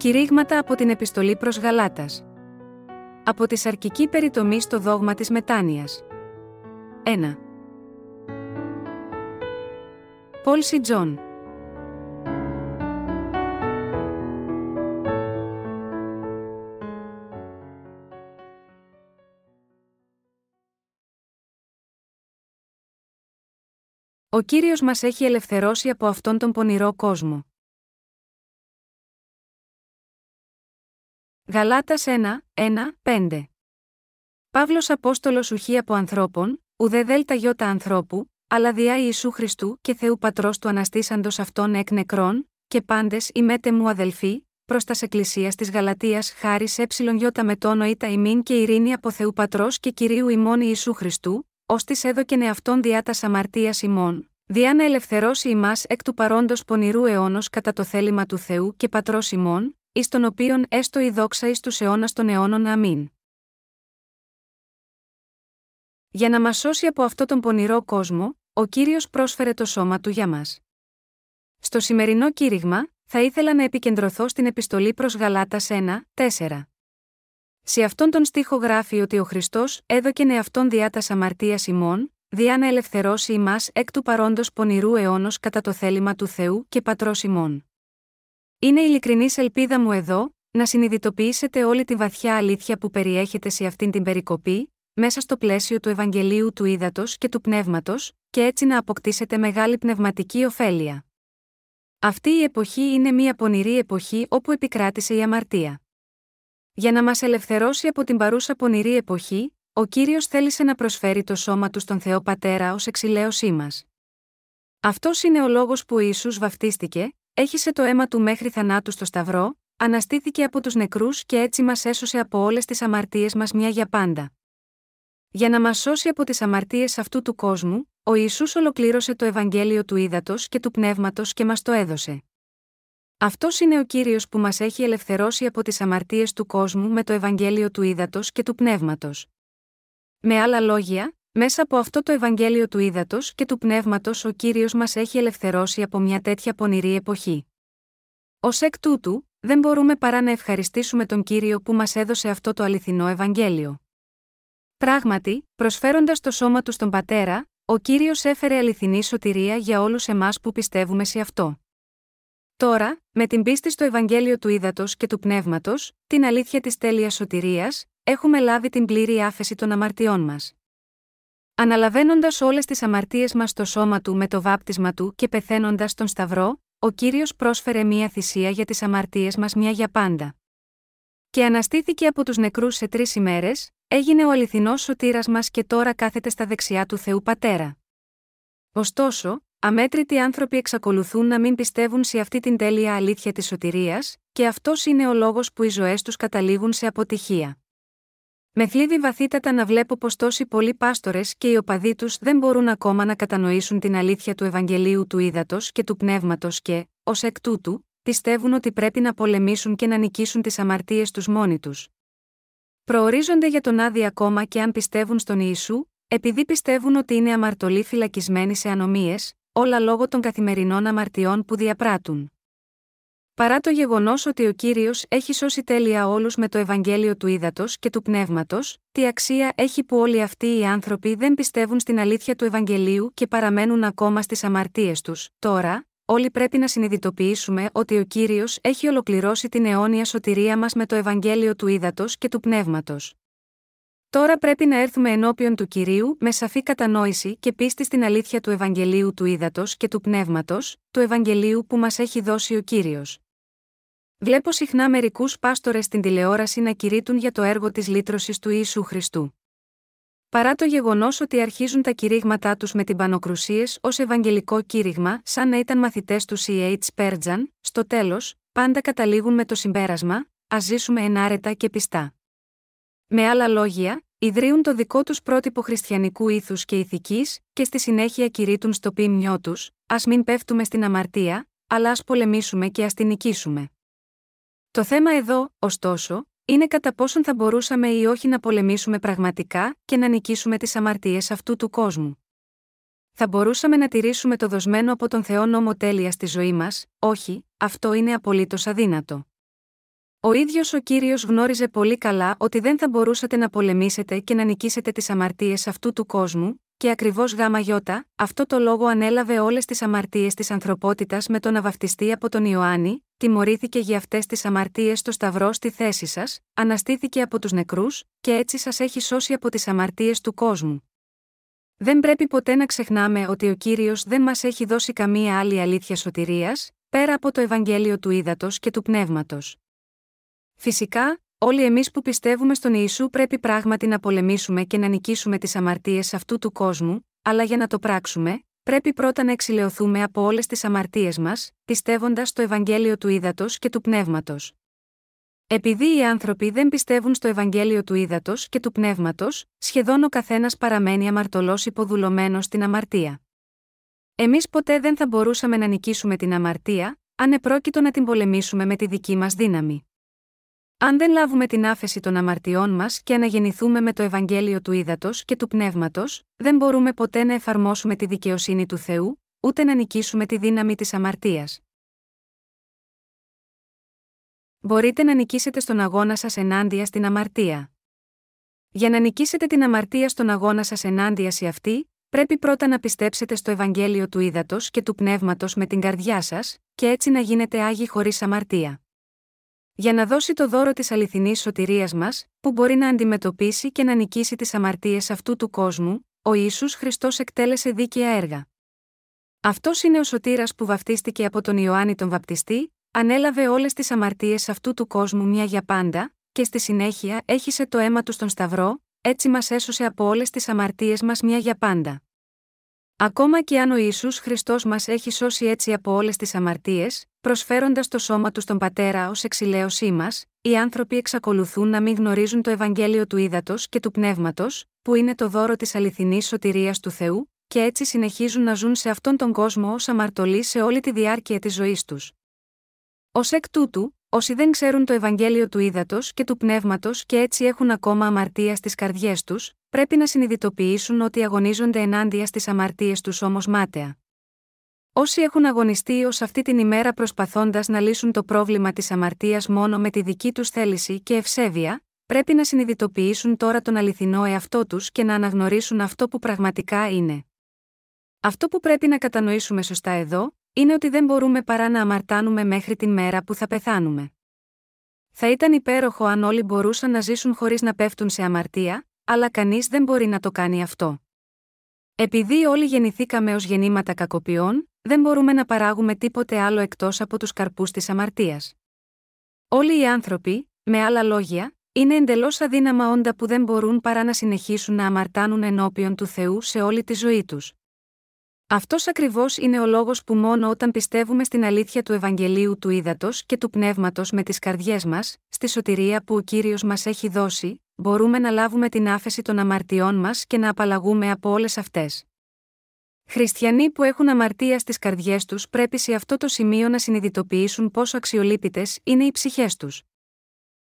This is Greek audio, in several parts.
Κηρύγματα από την Επιστολή προς Γαλάτας. Από τη σαρκική περιτομή στο δόγμα της μετάνοιας. 1. Πολ Σι Τζον Ο Κύριος μας έχει ελευθερώσει από αυτόν τον πονηρό κόσμο. Γαλάτας 1, 1, 5. Παύλος Απόστολος ουχή από ανθρώπων, ουδέ δέλτα γιώτα ανθρώπου, αλλά διά Ιησού Χριστού και Θεού Πατρός του αναστήσαντος αυτών εκ νεκρών, και πάντες ημέτε μου αδελφοί, προς τας εκκλησίας της Γαλατεία χάρη σε γιώτα με τόνο ητα ημίν και ειρήνη από Θεού Πατρός και κυρίου ημών Ιησού Χριστού, ως της έδωκεν εαυτόν διά τας αμαρτίας ημών, διά να ελευθερώσει ημάς εκ του παρόντος πονηρού αιώνος κατά το θέλημα του Θεού και Πατρός ημών, εις τον οποίον έστω η δόξα εις τους αιώνας των αιώνων αμήν. Για να μας σώσει από αυτό τον πονηρό κόσμο, ο Κύριος πρόσφερε το σώμα του για μας. Στο σημερινό κήρυγμα, θα ήθελα να επικεντρωθώ στην επιστολή προς Γαλάτας 1, 4. Σε αυτόν τον στίχο γράφει ότι ο Χριστός έδωκε εαυτόν διά τα αμαρτίας ημών, διά να ελευθερώσει ημάς εκ του παρόντος πονηρού αιώνος κατά το θέλημα του Θεού και Πατρός ημών. Είναι ειλικρινής ελπίδα μου εδώ, να συνειδητοποιήσετε όλη τη βαθιά αλήθεια που περιέχεται σε αυτήν την περικοπή, μέσα στο πλαίσιο του Ευαγγελίου του Ήδατος και του Πνεύματος, και έτσι να αποκτήσετε μεγάλη πνευματική ωφέλεια. Αυτή η εποχή είναι μια πονηρή εποχή όπου επικράτησε η αμαρτία. Για να μας ελευθερώσει από την παρούσα πονηρή εποχή, ο κύριος θέλησε να προσφέρει το σώμα του στον Θεό Πατέρα ως εξηλαίωσή μας. Αυτός είναι ο λόγος που ο Ιησούς βαφτίστηκε, έχισε το αίμα του μέχρι θανάτου στο Σταυρό, αναστήθηκε από τους νεκρούς και έτσι μας έσωσε από όλες τις αμαρτίες μας μια για πάντα. Για να μας σώσει από τις αμαρτίες αυτού του κόσμου, ο Ισού ολοκλήρωσε το Ευαγγέλιο του Ήδατος και του Πνεύματος και μας το έδωσε. Αυτός είναι ο κύριος που μας έχει ελευθερώσει από τις αμαρτίες του κόσμου με το Ευαγγέλιο του Ήδατος και του Πνεύματος. Με άλλα λόγια, μέσα από αυτό το Ευαγγέλιο του Ήδατος και του Πνεύματος ο κύριος μας έχει ελευθερώσει από μια τέτοια πονηρή εποχή. Ω εκ τούτου, δεν μπορούμε παρά να ευχαριστήσουμε τον κύριο που μας έδωσε αυτό το αληθινό Ευαγγέλιο. Πράγματι, προσφέροντας το σώμα του στον πατέρα, ο κύριος έφερε αληθινή σωτηρία για όλους εμάς που πιστεύουμε σε αυτό. Τώρα, με την πίστη στο Ευαγγέλιο του Ήδατος και του Πνεύματος, την αλήθεια της τέλειας σωτηρίας, έχουμε λάβει την πλήρη άφεση των αμαρτιών μας. Αναλαβαίνοντας όλες τις αμαρτίες μας στο σώμα του με το βάπτισμα του και πεθαίνοντας στον Σταυρό, ο κύριος πρόσφερε μία θυσία για τις αμαρτίες μας μια για πάντα. Και αναστήθηκε από τους νεκρούς σε τρεις ημέρες, έγινε ο αληθινός σωτήρας μας και τώρα κάθεται στα δεξιά του Θεού Πατέρα. Ωστόσο, αμέτρητοι άνθρωποι εξακολουθούν να μην πιστεύουν σε αυτή την τέλεια αλήθεια της σωτηρίας, και αυτός είναι ο λόγος που οι ζωές τους καταλήγουν σε αποτυχία. Με θλίβει βαθύτατα να βλέπω πως τόσοι πολλοί πάστορες και οι οπαδοί τους δεν μπορούν ακόμα να κατανοήσουν την αλήθεια του Ευαγγελίου του Ήδατος και του Πνεύματος και, ως εκ τούτου, πιστεύουν ότι πρέπει να πολεμήσουν και να νικήσουν τις αμαρτίες τους μόνοι τους. Προορίζονται για τον άδεια ακόμα και αν πιστεύουν στον Ιησού, επειδή πιστεύουν ότι είναι αμαρτωλοί φυλακισμένοι σε ανομίες, όλα λόγω των καθημερινών αμαρτιών που διαπράττουν. Παρά το γεγονός ότι ο κύριος έχει σώσει τέλεια όλους με το Ευαγγέλιο του Ήδατος και του Πνεύματος, τι αξία έχει που όλοι αυτοί οι άνθρωποι δεν πιστεύουν στην αλήθεια του Ευαγγελίου και παραμένουν ακόμα στις αμαρτίες τους. Τώρα, όλοι πρέπει να συνειδητοποιήσουμε ότι ο κύριος έχει ολοκληρώσει την αιώνια σωτηρία μας με το Ευαγγέλιο του Ήδατος και του Πνεύματος. Τώρα πρέπει να έρθουμε ενώπιον του κυρίου με σαφή κατανόηση και πίστη στην αλήθεια του Ευαγγελίου του Ήδατος και του Πνεύματος, του Ευαγγελίου που μας έχει δώσει ο κύριος. Βλέπω συχνά μερικούς πάστορες στην τηλεόραση να κηρύττουν για το έργο της λύτρωσης του Ιησού Χριστού. Παρά το γεγονός ότι αρχίζουν τα κηρύγματά τους με την πανοκρουσίες ως ευαγγελικό κήρυγμα, σαν να ήταν μαθητές του C.H. Spurgeon, στο τέλος, πάντα καταλήγουν με το συμπέρασμα: Α ζήσουμε ενάρετα και πιστά. Με άλλα λόγια, ιδρύουν το δικό τους πρότυπο χριστιανικού ήθους και ηθικής, και στη συνέχεια κηρύττουν στο ποιμνιό τους: Α μην πέφτουμε στην αμαρτία, αλλά ας πολεμήσουμε και ας την νικήσουμε. Το θέμα εδώ, ωστόσο, είναι κατά πόσον θα μπορούσαμε ή όχι να πολεμήσουμε πραγματικά και να νικήσουμε τις αμαρτίες αυτού του κόσμου. Θα μπορούσαμε να τηρήσουμε το δοσμένο από τον Θεό νόμο τέλεια στη ζωή μας, όχι, αυτό είναι απολύτως αδύνατο. Ο ίδιος ο κύριος γνώριζε πολύ καλά ότι δεν θα μπορούσατε να πολεμήσετε και να νικήσετε τις αμαρτίες αυτού του κόσμου, και ακριβώς γάμα γιώτα, αυτό το λόγο ανέλαβε όλες τις αμαρτίες της ανθρωπότητας με τον να από τον Ιωάννη, τιμωρήθηκε για αυτές τις αμαρτίες στο Σταυρό στη θέση σας, αναστήθηκε από τους νεκρούς, και έτσι σας έχει σώσει από τις αμαρτίες του κόσμου. Δεν πρέπει ποτέ να ξεχνάμε ότι ο κύριος δεν μας έχει δώσει καμία άλλη αλήθεια σωτηρίας, πέρα από το Ευαγγέλιο του Ήδατος και του Πνεύματος. Φυσικά, όλοι εμείς που πιστεύουμε στον Ιησού πρέπει πράγματι να πολεμήσουμε και να νικήσουμε τις αμαρτίες αυτού του κόσμου, αλλά για να το πράξουμε, πρέπει πρώτα να εξηλαιωθούμε από όλες τις αμαρτίες μας, πιστεύοντας στο Ευαγγέλιο του Ήδατος και του Πνεύματος. Επειδή οι άνθρωποι δεν πιστεύουν στο Ευαγγέλιο του Ήδατος και του Πνεύματος, σχεδόν ο καθένας παραμένει αμαρτωλός υποδουλωμένος στην αμαρτία. Εμείς ποτέ δεν θα μπορούσαμε να νικήσουμε την αμαρτία, αν επρόκειτο να την πολεμήσουμε με τη δική μας δύναμη. Αν δεν λάβουμε την άφεση των αμαρτιών μας και αναγεννηθούμε με το Ευαγγέλιο του Ήδατος και του Πνεύματος, δεν μπορούμε ποτέ να εφαρμόσουμε τη δικαιοσύνη του Θεού, ούτε να νικήσουμε τη δύναμη της αμαρτίας. Μπορείτε να νικήσετε στον αγώνα σας ενάντια στην αμαρτία. Για να νικήσετε την αμαρτία στον αγώνα σας ενάντια σε αυτή, πρέπει πρώτα να πιστέψετε στο Ευαγγέλιο του Ήδατος και του Πνεύματος με την καρδιά σας, και έτσι να γίνετε άγιοι χωρίς αμαρτία για να δώσει το δώρο της αληθινής σωτηρίας μας, που μπορεί να αντιμετωπίσει και να νικήσει τις αμαρτίες αυτού του κόσμου, ο ίσου Χριστός εκτέλεσε δίκαια έργα. Αυτός είναι ο σωτήρας που βαφτίστηκε από τον Ιωάννη τον Βαπτιστή, ανέλαβε όλες τις αμαρτίες αυτού του κόσμου μια για πάντα, και στη συνέχεια έχισε το αίμα του στον Σταυρό, έτσι μας έσωσε από όλες τις αμαρτίες μας μια για πάντα. Ακόμα και αν ο Ιησούς Χριστός μας έχει σώσει έτσι από όλες τις αμαρτίες, προσφέροντας το σώμα τους στον Πατέρα ως εξηλαίωσή μας, οι άνθρωποι εξακολουθούν να μην γνωρίζουν το Ευαγγέλιο του Ήδατος και του Πνεύματος, που είναι το δώρο της αληθινής σωτηρίας του Θεού, και έτσι συνεχίζουν να ζουν σε αυτόν τον κόσμο ως αμαρτωλοί σε όλη τη διάρκεια της ζωής τους. Ω εκ τούτου, όσοι δεν ξέρουν το Ευαγγέλιο του Ήδατος και του Πνεύματος και έτσι έχουν ακόμα αμαρτία στις καρδιές τους, πρέπει να συνειδητοποιήσουν ότι αγωνίζονται ενάντια στις αμαρτίες τους όμως μάταια. Όσοι έχουν αγωνιστεί ως αυτή την ημέρα προσπαθώντας να λύσουν το πρόβλημα της αμαρτίας μόνο με τη δική τους θέληση και ευσέβεια, πρέπει να συνειδητοποιήσουν τώρα τον αληθινό εαυτό τους και να αναγνωρίσουν αυτό που πραγματικά είναι. Αυτό που πρέπει να κατανοήσουμε σωστά εδώ, είναι ότι δεν μπορούμε παρά να αμαρτάνουμε μέχρι την μέρα που θα πεθάνουμε. Θα ήταν υπέροχο αν όλοι μπορούσαν να ζήσουν χωρίς να πέφτουν σε αμαρτία, αλλά κανείς δεν μπορεί να το κάνει αυτό. Επειδή όλοι γεννηθήκαμε ως γεννήματα κακοποιών, δεν μπορούμε να παράγουμε τίποτε άλλο εκτός από τους καρπούς της αμαρτίας. Όλοι οι άνθρωποι, με άλλα λόγια, είναι εντελώς αδύναμα όντα που δεν μπορούν παρά να συνεχίσουν να αμαρτάνουν ενώπιον του Θεού σε όλη τη ζωή τους. Αυτός ακριβώς είναι ο λόγος που μόνο όταν πιστεύουμε στην αλήθεια του Ευαγγελίου του Ήδατος και του Πνεύματος με τις καρδιές μας, στη σωτηρία που ο κύριος μας έχει δώσει, μπορούμε να λάβουμε την άφεση των αμαρτιών μας και να απαλλαγούμε από όλες αυτές. Χριστιανοί που έχουν αμαρτία στις καρδιές τους πρέπει σε αυτό το σημείο να συνειδητοποιήσουν πόσο αξιολύπητε είναι οι ψυχές τους.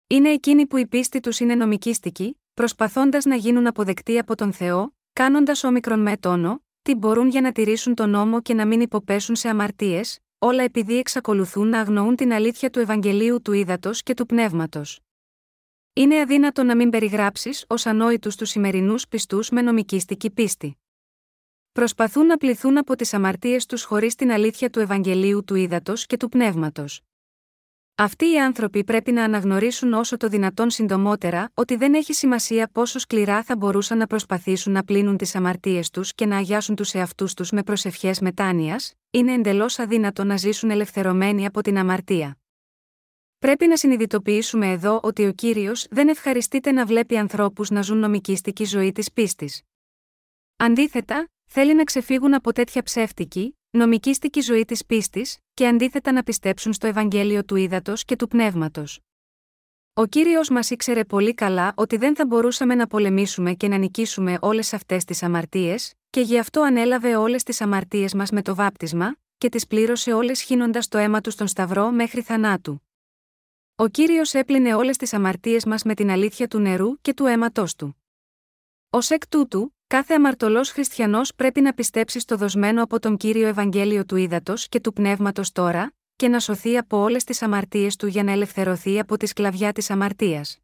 Είναι εκείνοι που η πίστη τους είναι νομικήστικη, προσπαθώντας να γίνουν αποδεκτοί από τον Θεό, κάνοντας όμικρον με τόνο, τι μπορούν για να τηρήσουν τον νόμο και να μην υποπέσουν σε αμαρτίες, όλα επειδή εξακολουθούν να αγνοούν την αλήθεια του Ευαγγελίου του Ήδατος και του Πνεύματος. Είναι αδύνατο να μην περιγράψεις ως ανόητους τους σημερινούς πιστούς με νομικήστικη πίστη. Προσπαθούν να πληθούν από τις αμαρτίες τους χωρίς την αλήθεια του Ευαγγελίου του Ήδατος και του Πνεύματος. Αυτοί οι άνθρωποι πρέπει να αναγνωρίσουν όσο το δυνατόν συντομότερα ότι δεν έχει σημασία πόσο σκληρά θα μπορούσαν να προσπαθήσουν να πλύνουν τις αμαρτίες τους και να αγιάσουν τους εαυτούς τους με προσευχές μετάνοιας, είναι εντελώς αδύνατο να ζήσουν ελευθερωμένοι από την αμαρτία. Πρέπει να συνειδητοποιήσουμε εδώ ότι ο κύριος δεν ευχαριστείται να βλέπει ανθρώπους να ζουν νομικήστικη ζωή της πίστης. Αντίθετα, θέλει να ξεφύγουν από τέτοια ψεύτικη, νομικήστικη ζωή της πίστης, και αντίθετα να πιστέψουν στο Ευαγγέλιο του Ήδατος και του Πνεύματος. Ο κύριος μας ήξερε πολύ καλά ότι δεν θα μπορούσαμε να πολεμήσουμε και να νικήσουμε όλες αυτές τις αμαρτίες, και γι' αυτό ανέλαβε όλες τις αμαρτίες μας με το βάπτισμα, και τις πλήρωσε όλες χύνοντας το αίμα του στον Σταυρό μέχρι θανάτου. Ο κύριος έπλυνε όλες τις αμαρτίες μας με την αλήθεια του νερού και του αίματός του. Ω εκ τούτου, Κάθε αμαρτωλός χριστιανός πρέπει να πιστέψει στο δοσμένο από τον κύριο Ευαγγέλιο του Ήδατος και του Πνεύματος τώρα, και να σωθεί από όλες τις αμαρτίες του για να ελευθερωθεί από τη σκλαβιά της αμαρτίας.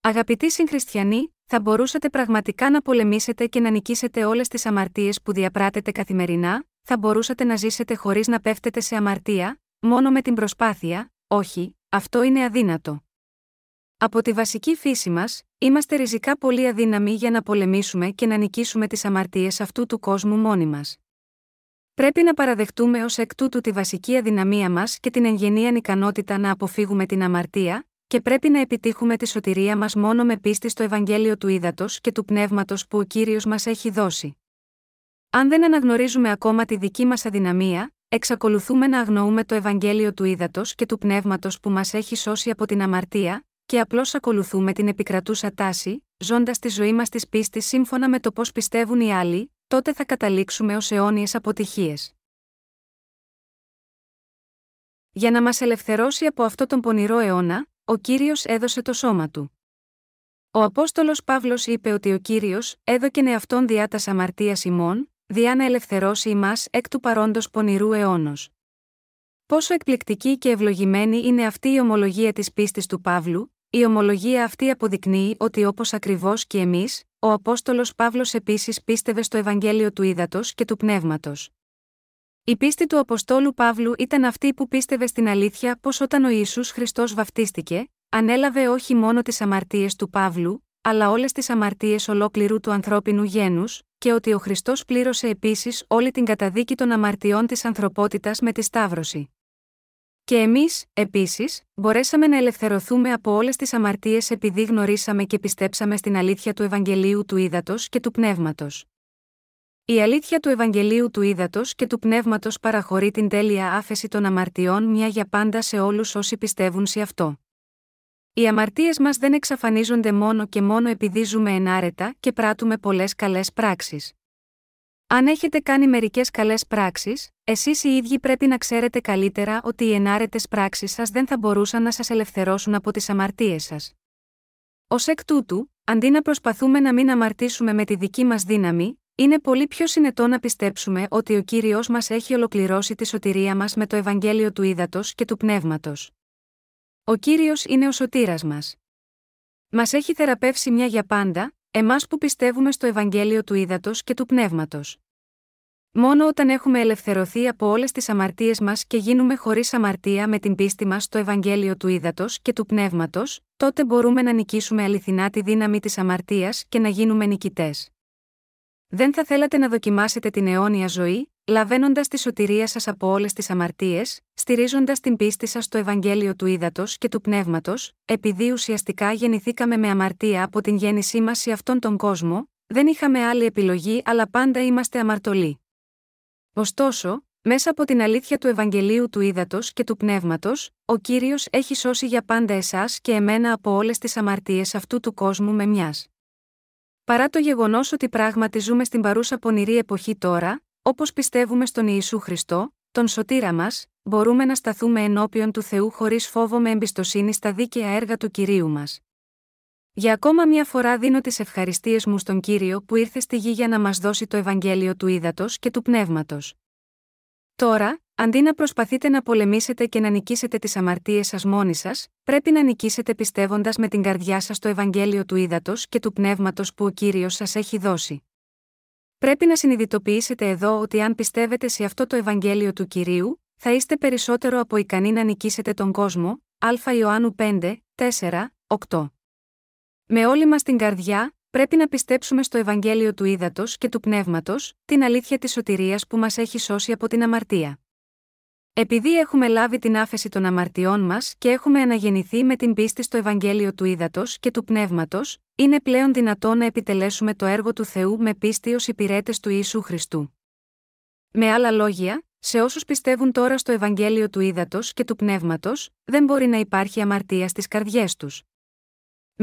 Αγαπητοί συγχριστιανοί, θα μπορούσατε πραγματικά να πολεμήσετε και να νικήσετε όλες τις αμαρτίες που διαπράτετε καθημερινά, θα μπορούσατε να ζήσετε χωρίς να πέφτετε σε αμαρτία, μόνο με την προσπάθεια, όχι, αυτό είναι αδύνατο. Από τη βασική φύση μας, είμαστε ριζικά πολύ αδύναμοι για να πολεμήσουμε και να νικήσουμε τις αμαρτίες αυτού του κόσμου μόνοι μας. Πρέπει να παραδεχτούμε ως εκ τούτου τη βασική αδυναμία μας και την εγγενή ανικανότητα να αποφύγουμε την αμαρτία, και πρέπει να επιτύχουμε τη σωτηρία μας μόνο με πίστη στο Ευαγγέλιο του Ήδατος και του Πνεύματος που ο κύριος μας έχει δώσει. Αν δεν αναγνωρίζουμε ακόμα τη δική μας αδυναμία, εξακολουθούμε να αγνοούμε το Ευαγγέλιο του Ήδατος και του Πνεύματος που μας έχει σώσει από την αμαρτία, και απλώς ακολουθούμε την επικρατούσα τάση, ζώντας τη ζωή μας της πίστης σύμφωνα με το πώς πιστεύουν οι άλλοι, τότε θα καταλήξουμε ως αιώνιες αποτυχίες. Για να μας ελευθερώσει από αυτό τον πονηρό αιώνα, ο κύριος έδωσε το σώμα του. Ο Απόστολος Παύλος είπε ότι ο κύριος έδωκε εαυτόν διά τας αμαρτίας ημών, διά να ελευθερώσει ημάς εκ του παρόντος πονηρού αιώνος. Πόσο εκπληκτική και ευλογημένη είναι αυτή η ομολογία της πίστης του Παύλου, η ομολογία αυτή αποδεικνύει ότι όπως ακριβώς και εμείς, ο Απόστολος Παύλος επίσης πίστευε στο Ευαγγέλιο του Ήδατος και του Πνεύματος. Η πίστη του Αποστόλου Παύλου ήταν αυτή που πίστευε στην αλήθεια πως όταν ο Ιησούς Χριστός βαφτίστηκε, ανέλαβε όχι μόνο τις αμαρτίες του Παύλου, αλλά όλες τις αμαρτίες ολόκληρου του ανθρώπινου γένους, και ότι ο Χριστός πλήρωσε επίσης όλη την καταδίκη των αμαρτιών της ανθρωπότητας με τη Σταύρωση. Και εμείς, επίσης, μπορέσαμε να ελευθερωθούμε από όλες τις αμαρτίες επειδή γνωρίσαμε και πιστέψαμε στην αλήθεια του Ευαγγελίου του Ήδατος και του Πνεύματος. Η αλήθεια του Ευαγγελίου του Ήδατος και του Πνεύματος παραχωρεί την τέλεια άφεση των αμαρτιών μια για πάντα σε όλους όσοι πιστεύουν σε αυτό. Οι αμαρτίες μας δεν εξαφανίζονται μόνο και μόνο επειδή ζούμε ενάρετα και πράττουμε πολλές καλές πράξεις. Αν έχετε κάνει μερικές καλές πράξεις, εσείς οι ίδιοι πρέπει να ξέρετε καλύτερα ότι οι ενάρετες πράξεις σας δεν θα μπορούσαν να σας ελευθερώσουν από τις αμαρτίες σας. Ω εκ τούτου, αντί να προσπαθούμε να μην αμαρτήσουμε με τη δική μας δύναμη, είναι πολύ πιο συνετό να πιστέψουμε ότι ο κύριος μας έχει ολοκληρώσει τη σωτηρία μας με το Ευαγγέλιο του Ήδατος και του Πνεύματος. Ο κύριος είναι ο σωτήρας μας. Μας έχει θεραπεύσει μια για πάντα, εμάς που πιστεύουμε στο Ευαγγέλιο του Ήδατος και του Πνεύματος. Μόνο όταν έχουμε ελευθερωθεί από όλες τις αμαρτίες μας και γίνουμε χωρίς αμαρτία με την πίστη μας στο Ευαγγέλιο του Ήδατος και του Πνεύματος, τότε μπορούμε να νικήσουμε αληθινά τη δύναμη της αμαρτίας και να γίνουμε νικητές. Δεν θα θέλατε να δοκιμάσετε την αιώνια ζωή, λαβαίνοντας τη σωτηρία σας από όλες τις αμαρτίες, στηρίζοντας την πίστη σας στο Ευαγγέλιο του Ήδατος και του Πνεύματος, επειδή ουσιαστικά γεννηθήκαμε με αμαρτία από την γέννησή μας σε αυτόν τον κόσμο, δεν είχαμε άλλη επιλογή αλλά πάντα είμαστε αμαρτωλοί. Ωστόσο, μέσα από την αλήθεια του Ευαγγελίου του Ήδατος και του Πνεύματος, ο κύριος έχει σώσει για πάντα εσάς και εμένα από όλες τις αμαρτίες αυτού του κόσμου με μιας. Παρά το γεγονός ότι πράγματι ζούμε στην παρούσα πονηρή εποχή τώρα, όπως πιστεύουμε στον Ιησού Χριστό, τον σωτήρα μας, μπορούμε να σταθούμε ενώπιον του Θεού χωρίς φόβο με εμπιστοσύνη στα δίκαια έργα του κυρίου μας. Για ακόμα μια φορά δίνω τις ευχαριστίες μου στον κύριο που ήρθε στη γη για να μας δώσει το Ευαγγέλιο του ύδατο και του πνεύματος. Τώρα, αντί να προσπαθείτε να πολεμήσετε και να νικήσετε τις αμαρτίες σας μόνοι σας, πρέπει να νικήσετε πιστεύοντας με την καρδιά σας το Ευαγγέλιο του ύδατο και του πνεύματος που ο κύριος σας έχει δώσει. Πρέπει να συνειδητοποιήσετε εδώ ότι αν πιστεύετε σε αυτό το Ευαγγέλιο του κυρίου, θα είστε περισσότερο από ικανοί να νικήσετε τον κόσμο. Α Ιωάννου 5, 4, 8. Με όλη μας την καρδιά, πρέπει να πιστέψουμε στο Ευαγγέλιο του Ήδατος και του Πνεύματος, την αλήθεια της σωτηρίας που μας έχει σώσει από την αμαρτία. Επειδή έχουμε λάβει την άφεση των αμαρτιών μας και έχουμε αναγεννηθεί με την πίστη στο Ευαγγέλιο του Ήδατος και του Πνεύματος, είναι πλέον δυνατό να επιτελέσουμε το έργο του Θεού με πίστη ως υπηρέτες του Ιησού Χριστού. Με άλλα λόγια, σε όσους πιστεύουν τώρα στο Ευαγγέλιο του Ήδατος και του Πνεύματος, δεν μπορεί να υπάρχει αμαρτία στις καρδιές τους.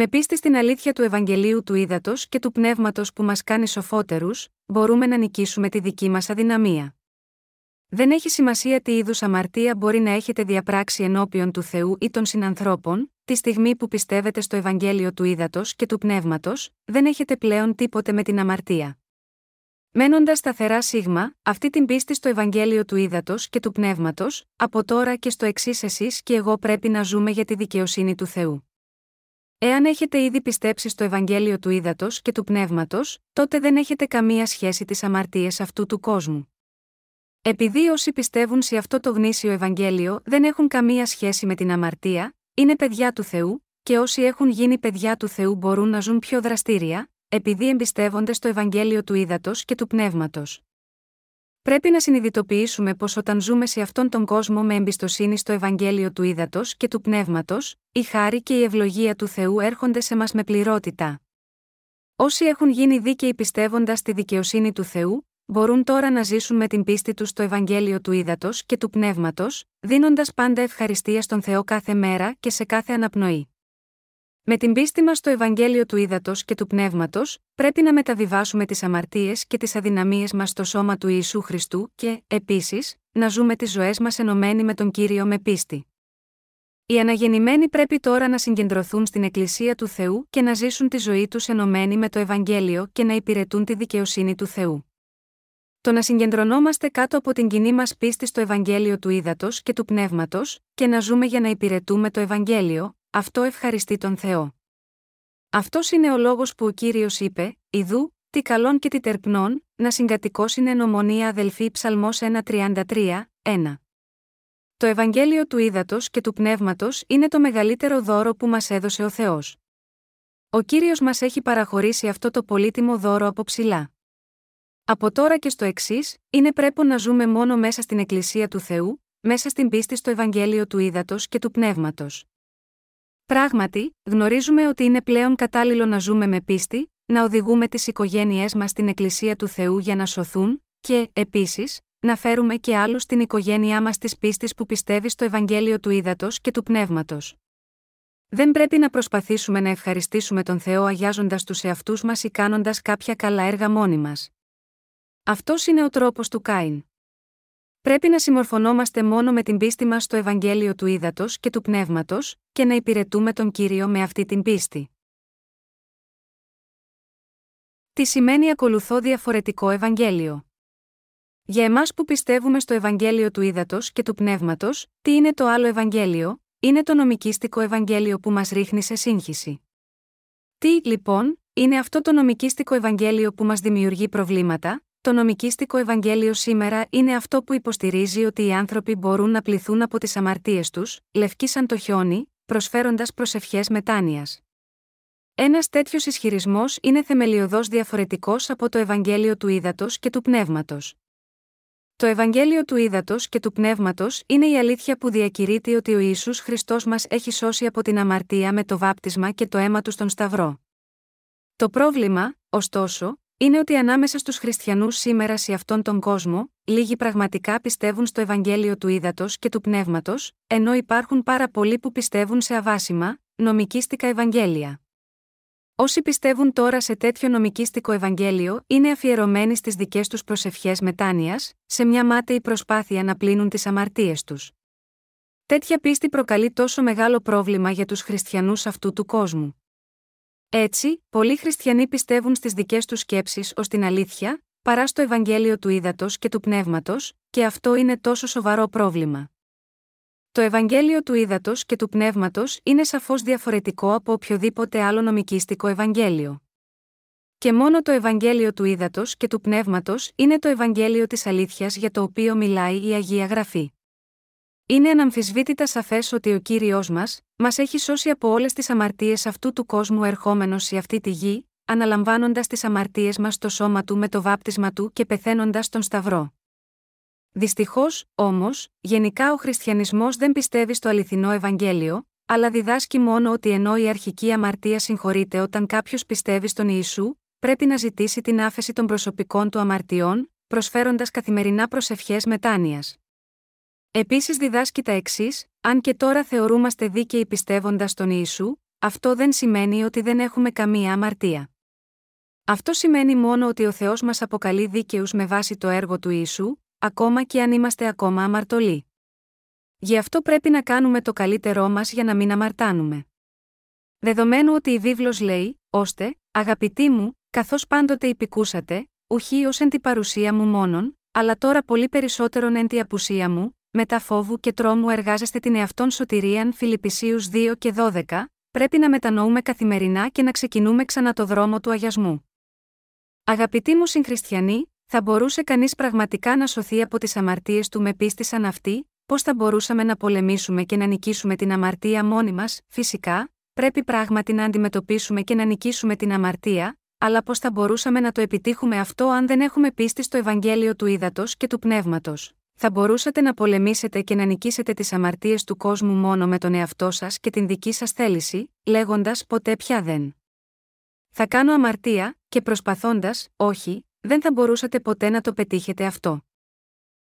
Με πίστη στην αλήθεια του Ευαγγελίου του Ήδατος και του Πνεύματος που μας κάνει σοφότερους, μπορούμε να νικήσουμε τη δική μας αδυναμία. Δεν έχει σημασία τι είδους αμαρτία μπορεί να έχετε διαπράξει ενώπιον του Θεού ή των συνανθρώπων, τη στιγμή που πιστεύετε στο Ευαγγέλιο του Ήδατος και του Πνεύματος, δεν έχετε πλέον τίποτε με την αμαρτία. Μένοντας σταθερά σίγμα, αυτή την πίστη στο Ευαγγέλιο του Ήδατος και του Πνεύματος, από τώρα και στο εξής εσείς και εγώ πρέπει να ζούμε για τη δικαιοσύνη του Θεού. Εάν έχετε ήδη πιστέψει στο Ευαγγέλιο του Ήδατος και του Πνεύματος, τότε δεν έχετε καμία σχέση τι αμαρτίε αυτού του κόσμου. Επειδή όσοι πιστεύουν σε αυτό το γνήσιο Ευαγγέλιο δεν έχουν καμία σχέση με την αμαρτία, είναι παιδιά του Θεού, και όσοι έχουν γίνει παιδιά του Θεού μπορούν να ζουν πιο δραστήρια, επειδή εμπιστεύονται στο Ευαγγέλιο του Ήδατος και του Πνεύματος. Πρέπει να συνειδητοποιήσουμε πως όταν ζούμε σε αυτόν τον κόσμο με εμπιστοσύνη στο Ευαγγέλιο του Ήδατος και του Πνεύματος, η χάρη και η ευλογία του Θεού έρχονται σε μας με πληρότητα. Όσοι έχουν γίνει δίκαιοι πιστεύοντας στη δικαιοσύνη του Θεού, μπορούν τώρα να ζήσουν με την πίστη τους στο Ευαγγέλιο του Ήδατος και του Πνεύματος, δίνοντας πάντα ευχαριστία στον Θεό κάθε μέρα και σε κάθε αναπνοή. Με την πίστη μας στο Ευαγγέλιο του Ήδατος και του Πνεύματος, πρέπει να μεταβιβάσουμε τις αμαρτίες και τις αδυναμίες μας στο σώμα του Ιησού Χριστού και, επίσης, να ζούμε τις ζωές μας ενωμένοι με τον κύριο με πίστη. Οι αναγεννημένοι πρέπει τώρα να συγκεντρωθούν στην Εκκλησία του Θεού και να ζήσουν τη ζωή τους ενωμένοι με το Ευαγγέλιο και να υπηρετούν τη δικαιοσύνη του Θεού. Το να συγκεντρωνόμαστε κάτω από την κοινή μας πίστη στο Ευαγγέλιο του Ήδατος και του Πνεύματος, και να ζούμε για να υπηρετούμε το Ευαγγέλιο, αυτό ευχαριστεί τον Θεό. Αυτός είναι ο λόγος που ο κύριος είπε: Ιδού, τι καλών και τι τερπνών, να συγκατοικώσουν εν ομονία αδελφή Ψαλμός 1.33, 1. Το Ευαγγέλιο του Ήδατος και του Πνεύματος είναι το μεγαλύτερο δώρο που μας έδωσε ο Θεός. Ο κύριος μας έχει παραχωρήσει αυτό το πολύτιμο δώρο από ψηλά. Από τώρα και στο εξής, είναι πρέπει να ζούμε μόνο μέσα στην Εκκλησία του Θεού, μέσα στην πίστη στο Ευαγγέλιο του Ήδατος και του Πνεύματος. Πράγματι, γνωρίζουμε ότι είναι πλέον κατάλληλο να ζούμε με πίστη, να οδηγούμε τις οικογένειές μας στην Εκκλησία του Θεού για να σωθούν, και, επίσης, να φέρουμε και άλλους στην οικογένειά μας της πίστης που πιστεύει στο Ευαγγέλιο του Ήδατος και του Πνεύματος. Δεν πρέπει να προσπαθήσουμε να ευχαριστήσουμε τον Θεό αγιάζοντας τους εαυτούς μας ή κάνοντας κάποια καλά έργα μόνοι μας. Αυτός είναι ο τρόπος του Κάιν. Πρέπει να συμμορφωνόμαστε μόνο με την πίστη μας στο Ευαγγέλιο του Ήδατος και του Πνεύματος, και να υπηρετούμε τον κύριο με αυτή την πίστη. Τι σημαίνει ακολουθώ διαφορετικό Ευαγγέλιο. Για εμάς που πιστεύουμε στο Ευαγγέλιο του Ήδατος και του Πνεύματος, τι είναι το άλλο Ευαγγέλιο, είναι το νομικίστικο Ευαγγέλιο που μας ρίχνει σε σύγχυση. Τι, λοιπόν, είναι αυτό το νομικίστικο Ευαγγέλιο που μας δημιουργεί προβλήματα, το νομικίστικο Ευαγγέλιο σήμερα είναι αυτό που υποστηρίζει ότι οι άνθρωποι μπορούν να πληθούν από τις αμαρτίες τους, λευκοί σαν το χιόνι, προσφέροντας προσευχές μετάνοιας. Ένας τέτοιος ισχυρισμός είναι θεμελιωδώς διαφορετικός από το Ευαγγέλιο του Ήδατος και του Πνεύματος. Το Ευαγγέλιο του Ήδατος και του Πνεύματος είναι η αλήθεια που διακηρύττει ότι ο Ισού Χριστός μας έχει σώσει από την αμαρτία με το βάπτισμα και το αίμα του στον Σταυρό. Το πρόβλημα, ωστόσο, είναι ότι ανάμεσα στους χριστιανούς σήμερα σε αυτόν τον κόσμο, λίγοι πραγματικά πιστεύουν στο Ευαγγέλιο του Ήδατος και του Πνεύματος, ενώ υπάρχουν πάρα πολλοί που πιστεύουν σε αβάσιμα, νομικίστικα Ευαγγέλια. Όσοι πιστεύουν τώρα σε τέτοιο νομικίστικο Ευαγγέλιο είναι αφιερωμένοι στις δικές τους προσευχές μετάνοιας, σε μια μάταιη προσπάθεια να πλύνουν τις αμαρτίες τους. Τέτοια πίστη προκαλεί τόσο μεγάλο πρόβλημα για τους χριστιανούς αυτού του κόσμου. Έτσι, πολλοί χριστιανοί πιστεύουν στις δικές τους σκέψεις ως την αλήθεια, παρά στο Ευαγγέλιο του Ήδατος και του Πνεύματος, και αυτό είναι τόσο σοβαρό πρόβλημα. Το Ευαγγέλιο του Ήδατος και του Πνεύματος είναι σαφώς διαφορετικό από οποιοδήποτε άλλο νομικίστικο Ευαγγέλιο. Και μόνο το Ευαγγέλιο του Ήδατος και του Πνεύματος είναι το Ευαγγέλιο της αλήθειας για το οποίο μιλάει η Αγία Γραφή. Είναι αναμφισβήτητα σαφές ότι ο κύριος μας, μας έχει σώσει από όλες τις αμαρτίες αυτού του κόσμου ερχόμενος σε αυτή τη γη, αναλαμβάνοντας τις αμαρτίες μας στο σώμα του με το βάπτισμα του και πεθαίνοντας στον Σταυρό. Δυστυχώς, όμως, γενικά ο χριστιανισμός δεν πιστεύει στο αληθινό Ευαγγέλιο, αλλά διδάσκει μόνο ότι ενώ η αρχική αμαρτία συγχωρείται όταν κάποιος πιστεύει στον Ιησού, πρέπει να ζητήσει την άφεση των προσωπικών του αμαρτιών, προσφέροντας καθημερινά προσευχές μετάνοιας. Επίσης διδάσκει τα εξής: Αν και τώρα θεωρούμαστε δίκαιοι πιστεύοντας τον Ιησού, αυτό δεν σημαίνει ότι δεν έχουμε καμία αμαρτία. Αυτό σημαίνει μόνο ότι ο Θεός μας αποκαλεί δίκαιους με βάση το έργο του Ιησού, ακόμα και αν είμαστε ακόμα αμαρτωλοί. Γι' αυτό πρέπει να κάνουμε το καλύτερό μας για να μην αμαρτάνουμε. Δεδομένου ότι η βίβλος λέει, ώστε, αγαπητοί μου, καθώς πάντοτε υπηκούσατε, ουχή ως εν τη παρουσία μου μόνον, αλλά τώρα πολύ περισσότερον εν τη απουσία μου, μετά φόβου και τρόμου εργάζεστε την εαυτόν σωτηρίαν Φιλιππισίους 2 και 12, πρέπει να μετανοούμε καθημερινά και να ξεκινούμε ξανά το δρόμο του αγιασμού. Αγαπητοί μου συγχριστιανοί, θα μπορούσε κανείς πραγματικά να σωθεί από τις αμαρτίες του με πίστη σαν αυτή, πώς θα μπορούσαμε να πολεμήσουμε και να νικήσουμε την αμαρτία μόνοι μας, φυσικά, πρέπει πράγματι να αντιμετωπίσουμε και να νικήσουμε την αμαρτία, αλλά πώς θα μπορούσαμε να το επιτύχουμε αυτό αν δεν έχουμε πίστη στο Ευαγγέλιο του Ήδατος και του Πνεύματος; Θα μπορούσατε να πολεμήσετε και να νικήσετε τις αμαρτίες του κόσμου μόνο με τον εαυτό σας και την δική σας θέληση, λέγοντας ποτέ πια δεν. Θα κάνω αμαρτία, και προσπαθώντας, όχι, δεν θα μπορούσατε ποτέ να το πετύχετε αυτό.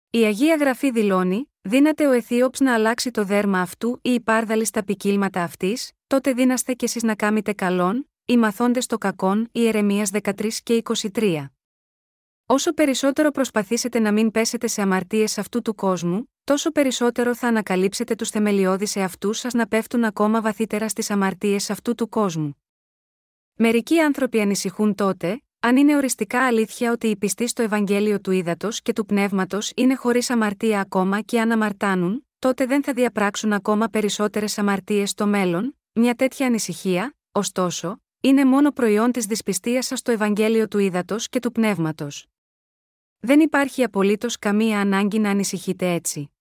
Η Αγία Γραφή δηλώνει: Δύναται ο Αιθίωψ να αλλάξει το δέρμα αυτού ή η πάρδαλη στα ποικίλματα αυτής, τότε δύναστε κι εσείς να κάμετε καλόν, οι μαθώντε το κακόν, η Ερεμίας 13 και 23. Όσο περισσότερο προσπαθήσετε να μην πέσετε σε αμαρτίες αυτού του κόσμου, τόσο περισσότερο θα ανακαλύψετε τους θεμελιώδεις εαυτούς σας να πέφτουν ακόμα βαθύτερα στις αμαρτίες αυτού του κόσμου. Μερικοί άνθρωποι ανησυχούν τότε, αν είναι οριστικά αλήθεια ότι οι πιστοί στο Ευαγγέλιο του Ήδατος και του Πνεύματος είναι χωρίς αμαρτία ακόμα και αν αμαρτάνουν, τότε δεν θα διαπράξουν ακόμα περισσότερες αμαρτίες στο μέλλον, μια τέτοια ανησυχία, ωστόσο, είναι μόνο προϊόν της δυσπιστίας σας στο Ευαγγέλιο του Ήδατος και του Πνεύματος. Δεν υπάρχει απολύτως καμία ανάγκη να ανησυχείτε έτσι.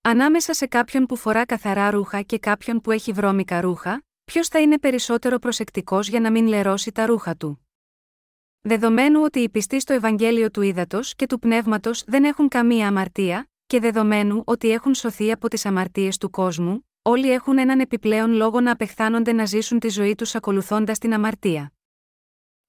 Ανάμεσα σε κάποιον που φορά καθαρά ρούχα και κάποιον που έχει βρώμικα ρούχα, ποιος θα είναι περισσότερο προσεκτικός για να μην λερώσει τα ρούχα του; Δεδομένου ότι οι πιστοί στο Ευαγγέλιο του Ήδατος και του Πνεύματος δεν έχουν καμία αμαρτία, και δεδομένου ότι έχουν σωθεί από τις αμαρτίες του κόσμου, όλοι έχουν έναν επιπλέον λόγο να απεχθάνονται να ζήσουν τη ζωή τους ακολουθώντας την αμαρτία.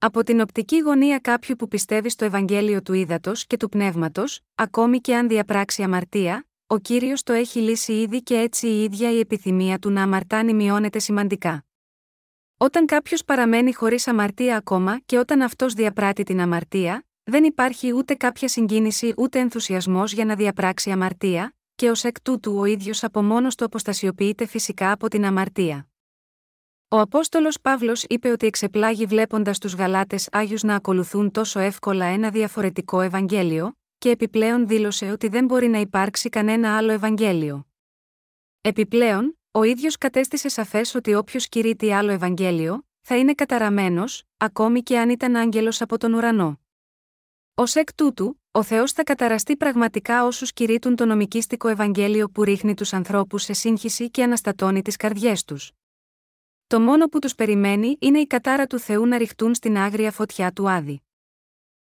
Από την οπτική γωνία κάποιου που πιστεύει στο Ευαγγέλιο του Ήδατος και του Πνεύματος, ακόμη και αν διαπράξει αμαρτία, ο κύριος το έχει λύσει ήδη και έτσι η ίδια η επιθυμία του να αμαρτάνει μειώνεται σημαντικά. Όταν κάποιος παραμένει χωρίς αμαρτία ακόμα και όταν αυτός διαπράττει την αμαρτία, δεν υπάρχει ούτε κάποια συγκίνηση ούτε ενθουσιασμός για να διαπράξει αμαρτία, και ως εκ τούτου ο ίδιος από μόνος του αποστασιοποιείται φυσικά από την αμαρτία. Ο Απόστολος Παύλος είπε ότι εξεπλάγει βλέποντας τους Γαλάτες Άγιους να ακολουθούν τόσο εύκολα ένα διαφορετικό Ευαγγέλιο, και επιπλέον δήλωσε ότι δεν μπορεί να υπάρξει κανένα άλλο Ευαγγέλιο. Επιπλέον, ο ίδιος κατέστησε σαφές ότι όποιος κηρύττει άλλο Ευαγγέλιο, θα είναι καταραμένος, ακόμη και αν ήταν άγγελος από τον ουρανό. Ω εκ τούτου, ο Θεός θα καταραστεί πραγματικά όσους κηρύττουν το νομικίστικο Ευαγγέλιο που ρίχνει τους ανθρώπους σε σύγχυση και αναστατώνει τις καρδιές τους. Το μόνο που τους περιμένει είναι η κατάρα του Θεού να ρηχτούν στην άγρια φωτιά του Άδη.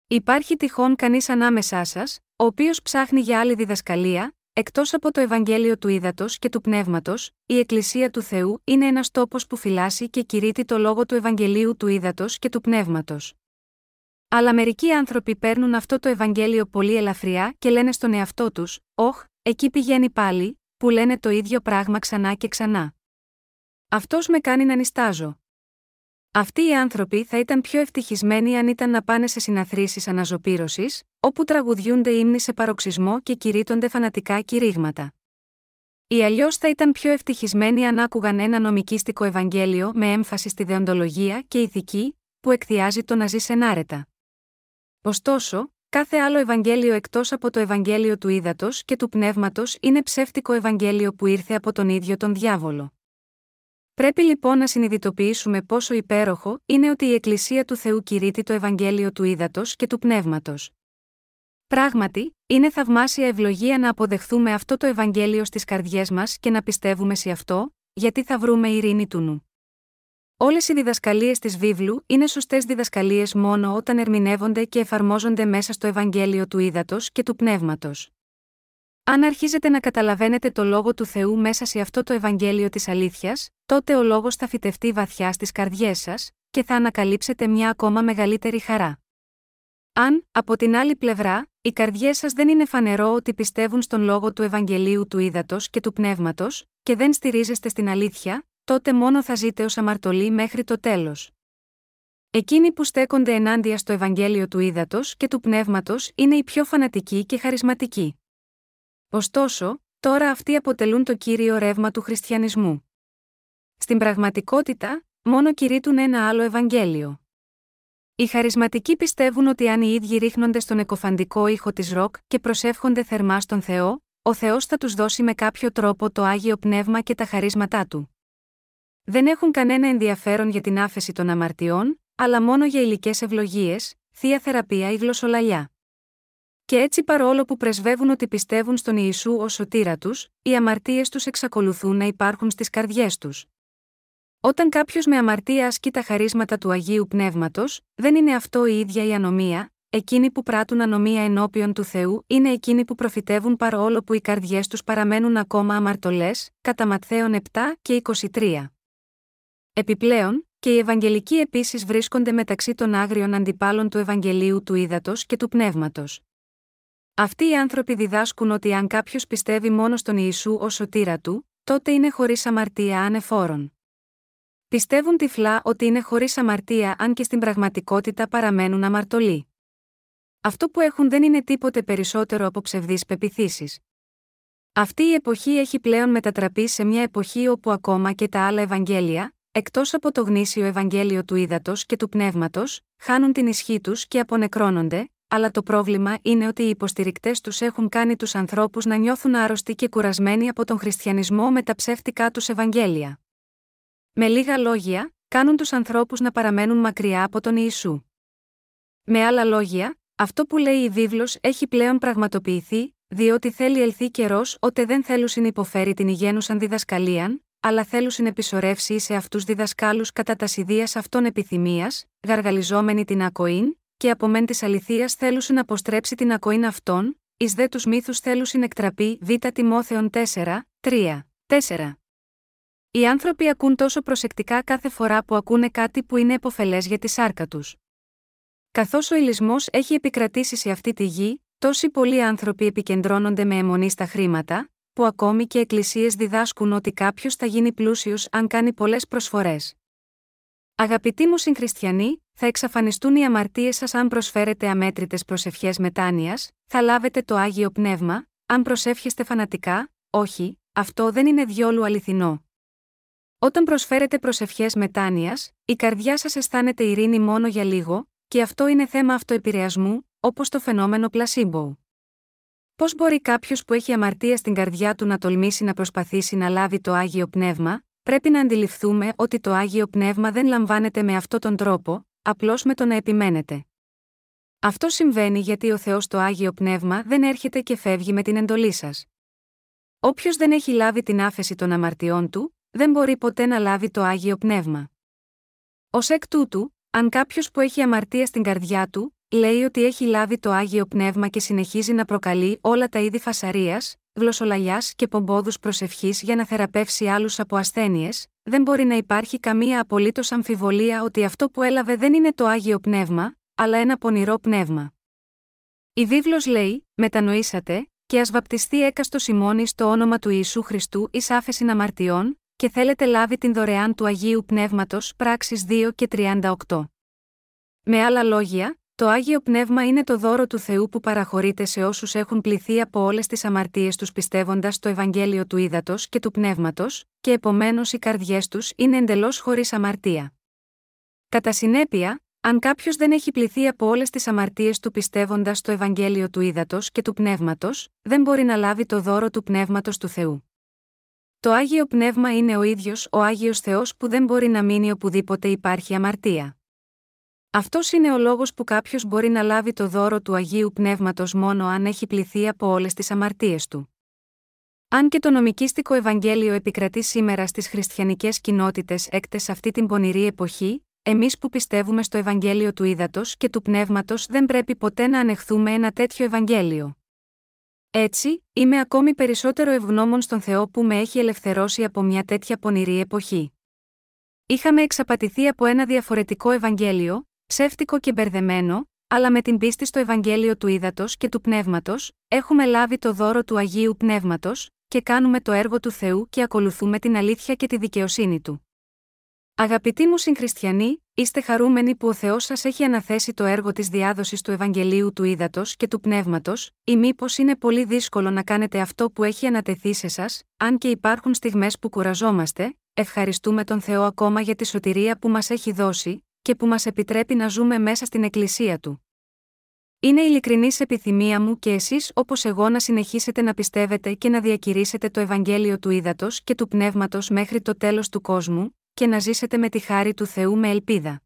Υπάρχει τυχόν κανείς ανάμεσά σας, ο οποίος ψάχνει για άλλη διδασκαλία, εκτός από το Ευαγγέλιο του Ήδατος και του Πνεύματος, η Εκκλησία του Θεού είναι ένας τόπος που φυλάσσει και κηρύττει το λόγο του Ευαγγελίου του Ήδατος και του Πνεύματος. Αλλά μερικοί άνθρωποι παίρνουν αυτό το Ευαγγέλιο πολύ ελαφριά και λένε στον εαυτό τους: Όχ, εκεί πηγαίνει πάλι, που λένε το ίδιο πράγμα ξανά και ξανά. Αυτός με κάνει να νιστάζω. Αυτοί οι άνθρωποι θα ήταν πιο ευτυχισμένοι αν ήταν να πάνε σε συναθρήσεις αναζωπήρωσης, όπου τραγουδιούνται ύμνοι σε παροξισμό και κηρύττονται φανατικά κηρύγματα. Ή αλλιώς θα ήταν πιο ευτυχισμένοι αν άκουγαν ένα νομικίστικο Ευαγγέλιο με έμφαση στη δεοντολογία και ηθική, που εκθιάζει το να ζει ενάρετα. Ωστόσο, κάθε άλλο Ευαγγέλιο εκτός από το Ευαγγέλιο του Ήδατος και του Πνεύματος είναι ψεύτικο Ευαγγέλιο που ήρθε από τον ίδιο τον διάβολο. Πρέπει λοιπόν να συνειδητοποιήσουμε πόσο υπέροχο είναι ότι η Εκκλησία του Θεού κηρύττει το Ευαγγέλιο του Ήδατος και του Πνεύματος. Πράγματι, είναι θαυμάσια ευλογία να αποδεχθούμε αυτό το Ευαγγέλιο στις καρδιές μας και να πιστεύουμε σε αυτό, γιατί θα βρούμε ειρήνη του νου. Όλες οι διδασκαλίες της βίβλου είναι σωστές διδασκαλίες μόνο όταν ερμηνεύονται και εφαρμόζονται μέσα στο Ευαγγέλιο του Ήδατος και του Πνεύματος. Αν αρχίζετε να καταλαβαίνετε το λόγο του Θεού μέσα σε αυτό το Ευαγγέλιο της αλήθειας, τότε ο λόγος θα φυτευτεί βαθιά στις καρδιές σας, και θα ανακαλύψετε μια ακόμα μεγαλύτερη χαρά. Αν, από την άλλη πλευρά, οι καρδιές σας δεν είναι φανερό ότι πιστεύουν στον λόγο του Ευαγγελίου του Ήδατος και του Πνεύματος, και δεν στηρίζεστε στην αλήθεια, τότε μόνο θα ζείτε ως αμαρτωλοί μέχρι το τέλος. Εκείνοι που στέκονται ενάντια στο Ευαγγέλιο του Ήδατος και του Πνεύματος είναι οι πιο φανατικοί και χαρισματικοί. Ωστόσο, τώρα αυτοί αποτελούν το κύριο ρεύμα του χριστιανισμού. Στην πραγματικότητα, μόνο κηρύττουν ένα άλλο Ευαγγέλιο. Οι χαρισματικοί πιστεύουν ότι αν οι ίδιοι ρίχνονται στον εκοφαντικό ήχο της ροκ και προσεύχονται θερμά στον Θεό, ο Θεός θα τους δώσει με κάποιο τρόπο το άγιο πνεύμα και τα χαρίσματά του. Δεν έχουν κανένα ενδιαφέρον για την άφεση των αμαρτιών, αλλά μόνο για υλικές ευλογίες, θεία θεραπεία ή γλωσσολαλιά. Και έτσι παρόλο που πρεσβεύουν ότι πιστεύουν στον Ιησού ως σωτήρα τους, οι αμαρτίες τους εξακολουθούν να υπάρχουν στις καρδιές τους. Όταν κάποιος με αμαρτία ασκεί τα χαρίσματα του Αγίου Πνεύματος, δεν είναι αυτό η ίδια η ανομία, εκείνοι που πράττουν ανομία ενώπιον του Θεού είναι εκείνοι που προφητεύουν παρόλο που οι καρδιές τους παραμένουν ακόμα αμαρτωλές, κατά Ματθαίων 7 και 23. Επιπλέον, και οι Ευαγγελικοί επίσης βρίσκονται μεταξύ των άγριων αντιπάλων του Ευαγγελίου του Ήδατος και του Πνεύματος. Αυτοί οι άνθρωποι διδάσκουν ότι αν κάποιος πιστεύει μόνο στον Ιησού ως σωτήρα του, τότε είναι χωρίς αμαρτία ανεφόρον. Πιστεύουν τυφλά ότι είναι χωρίς αμαρτία αν και στην πραγματικότητα παραμένουν αμαρτωλοί. Αυτό που έχουν δεν είναι τίποτε περισσότερο από ψευδείς πεπιθήσεις. Αυτή η εποχή έχει πλέον μετατραπεί σε μια εποχή όπου ακόμα και τα άλλα Ευαγγέλια, εκτός από το γνήσιο Ευαγγέλιο του Ήδατος και του Πνεύματος, χάνουν την ισχύ τους και απονεκρώνονται, αλλά το πρόβλημα είναι ότι οι υποστηρικτές τους έχουν κάνει τους ανθρώπους να νιώθουν άρρωστοι και κουρασμένοι από τον χριστιανισμό με τα ψεύτικά τους Ευαγγέλια. Με λίγα λόγια, κάνουν τους ανθρώπους να παραμένουν μακριά από τον Ιησού. Με άλλα λόγια, αυτό που λέει η βίβλος έχει πλέον πραγματοποιηθεί, διότι θέλει ελθεί καιρός ότε δεν θέλουν υποφέρει την υγιένουσαν διδασκαλίαν, αλλά θέλουν επισορεύσει σε αυτούς διδασκάλους κατά τα ιδία αυτών επιθυμίας, γαργαλιζόμενοι την ακοήν, και από μεν της αληθείας θέλουν να αποστρέψει την ακοήν αυτών, εις δε τους μύθους θέλουν εκτραπεί Β. Τιμόθεων 4, 3, 4. Οι άνθρωποι ακούν τόσο προσεκτικά κάθε φορά που ακούνε κάτι που είναι επωφελές για τη σάρκα τους. Καθώς ο ηλισμός έχει επικρατήσει σε αυτή τη γη, τόσοι πολλοί άνθρωποι επικεντρώνονται με αιμονή στα χρήματα, που ακόμη και εκκλησίες διδάσκουν ότι κάποιος θα γίνει πλούσιος αν κάνει πολλές προσφορές. Αγαπητοί μου συγχριστιανοί, θα εξαφανιστούν οι αμαρτίες σας αν προσφέρετε αμέτρητες προσευχές μετάνοιας, θα λάβετε το άγιο πνεύμα, αν προσεύχεστε φανατικά, όχι, αυτό δεν είναι διόλου αληθινό. Όταν προσφέρετε προσευχές μετάνοιας, η καρδιά σας αισθάνεται ειρήνη μόνο για λίγο, και αυτό είναι θέμα αυτοεπηρεασμού, όπως το φαινόμενο πλασίμπο. Πώς μπορεί κάποιος που έχει αμαρτία στην καρδιά του να τολμήσει να προσπαθήσει να λάβει το άγιο πνεύμα, πρέπει να αντιληφθούμε ότι το άγιο πνεύμα δεν λαμβάνεται με αυτόν τον τρόπο, απλώς με το να επιμένετε. Αυτό συμβαίνει γιατί ο Θεός το άγιο πνεύμα δεν έρχεται και φεύγει με την εντολή σας. Όποιος δεν έχει λάβει την άφεση των αμαρτιών του, δεν μπορεί ποτέ να λάβει το άγιο πνεύμα. Ω εκ τούτου, αν κάποιος που έχει αμαρτία στην καρδιά του, λέει ότι έχει λάβει το άγιο πνεύμα και συνεχίζει να προκαλεί όλα τα είδη φασαρίας, γλωσσολαλιά και πομπόδους προσευχής για να θεραπεύσει άλλους από ασθένειες, δεν μπορεί να υπάρχει καμία απολύτως αμφιβολία ότι αυτό που έλαβε δεν είναι το άγιο πνεύμα, αλλά ένα πονηρό πνεύμα. Η βίβλος λέει: Μετανοήσατε, και ας βαπτιστεί έκαστος Σιμώνη στο όνομα του Ιησού Χριστού εις άφεση αμαρτιών, και θέλετε λάβει την δωρεάν του Αγίου Πνεύματος πράξεις 2 και 38. Με άλλα λόγια, το Άγιο Πνεύμα είναι το δώρο του Θεού που παραχωρείται σε όσους έχουν πληθεί από όλες τις αμαρτίες τους πιστεύοντας το Ευαγγέλιο του Ήδατος και του Πνεύματος, και επομένως οι καρδιές τους είναι εντελώς χωρίς αμαρτία. Κατά συνέπεια, αν κάποιος δεν έχει πληθεί από όλες τις αμαρτίες του πιστεύοντας το Ευαγγέλιο του Ήδατος και του Πνεύματος, δεν μπορεί να λάβει το δώρο του Πνεύματος του Θεού. Το Άγιο Πνεύμα είναι ο ίδιος ο Άγιος Θεός που δεν μπορεί να μείνει οπουδήποτε υπάρχει αμαρτία. Αυτός είναι ο λόγος που κάποιος μπορεί να λάβει το δώρο του Αγίου Πνεύματος μόνο αν έχει πληθεί από όλες τις αμαρτίες του. Αν και το νομικίστικο Ευαγγέλιο επικρατεί σήμερα στις χριστιανικές κοινότητες έκτε αυτή την πονηρή εποχή, εμείς που πιστεύουμε στο Ευαγγέλιο του Ήδατος και του Πνεύματος δεν πρέπει ποτέ να ανεχθούμε ένα τέτοιο Ευαγγέλιο. Έτσι, είμαι ακόμη περισσότερο ευγνώμων στον Θεό που με έχει ελευθερώσει από μια τέτοια πονηρή εποχή. Είχαμε εξαπατηθεί από ένα διαφορετικό Ευαγγέλιο, ψεύτικο και μπερδεμένο, αλλά με την πίστη στο Ευαγγέλιο του Ήδατος και του Πνεύματος, έχουμε λάβει το δώρο του Αγίου Πνεύματος, και κάνουμε το έργο του Θεού και ακολουθούμε την αλήθεια και τη δικαιοσύνη του. Αγαπητοί μου συγχριστιανοί, είστε χαρούμενοι που ο Θεός σας έχει αναθέσει το έργο της διάδοσης του Ευαγγελίου του Ήδατος και του Πνεύματος, ή μήπως είναι πολύ δύσκολο να κάνετε αυτό που έχει ανατεθεί σε σας, αν και υπάρχουν στιγμές που κουραζόμαστε, ευχαριστούμε τον Θεό ακόμα για τη σωτηρία που μας έχει δώσει, και που μας επιτρέπει να ζούμε μέσα στην Εκκλησία του. Είναι ειλικρινής επιθυμία μου και εσείς όπως εγώ να συνεχίσετε να πιστεύετε και να διακηρύσετε το Ευαγγέλιο του Ήδατος και του Πνεύματος μέχρι το τέλος του κόσμου, και να ζήσετε με τη χάρη του Θεού με ελπίδα.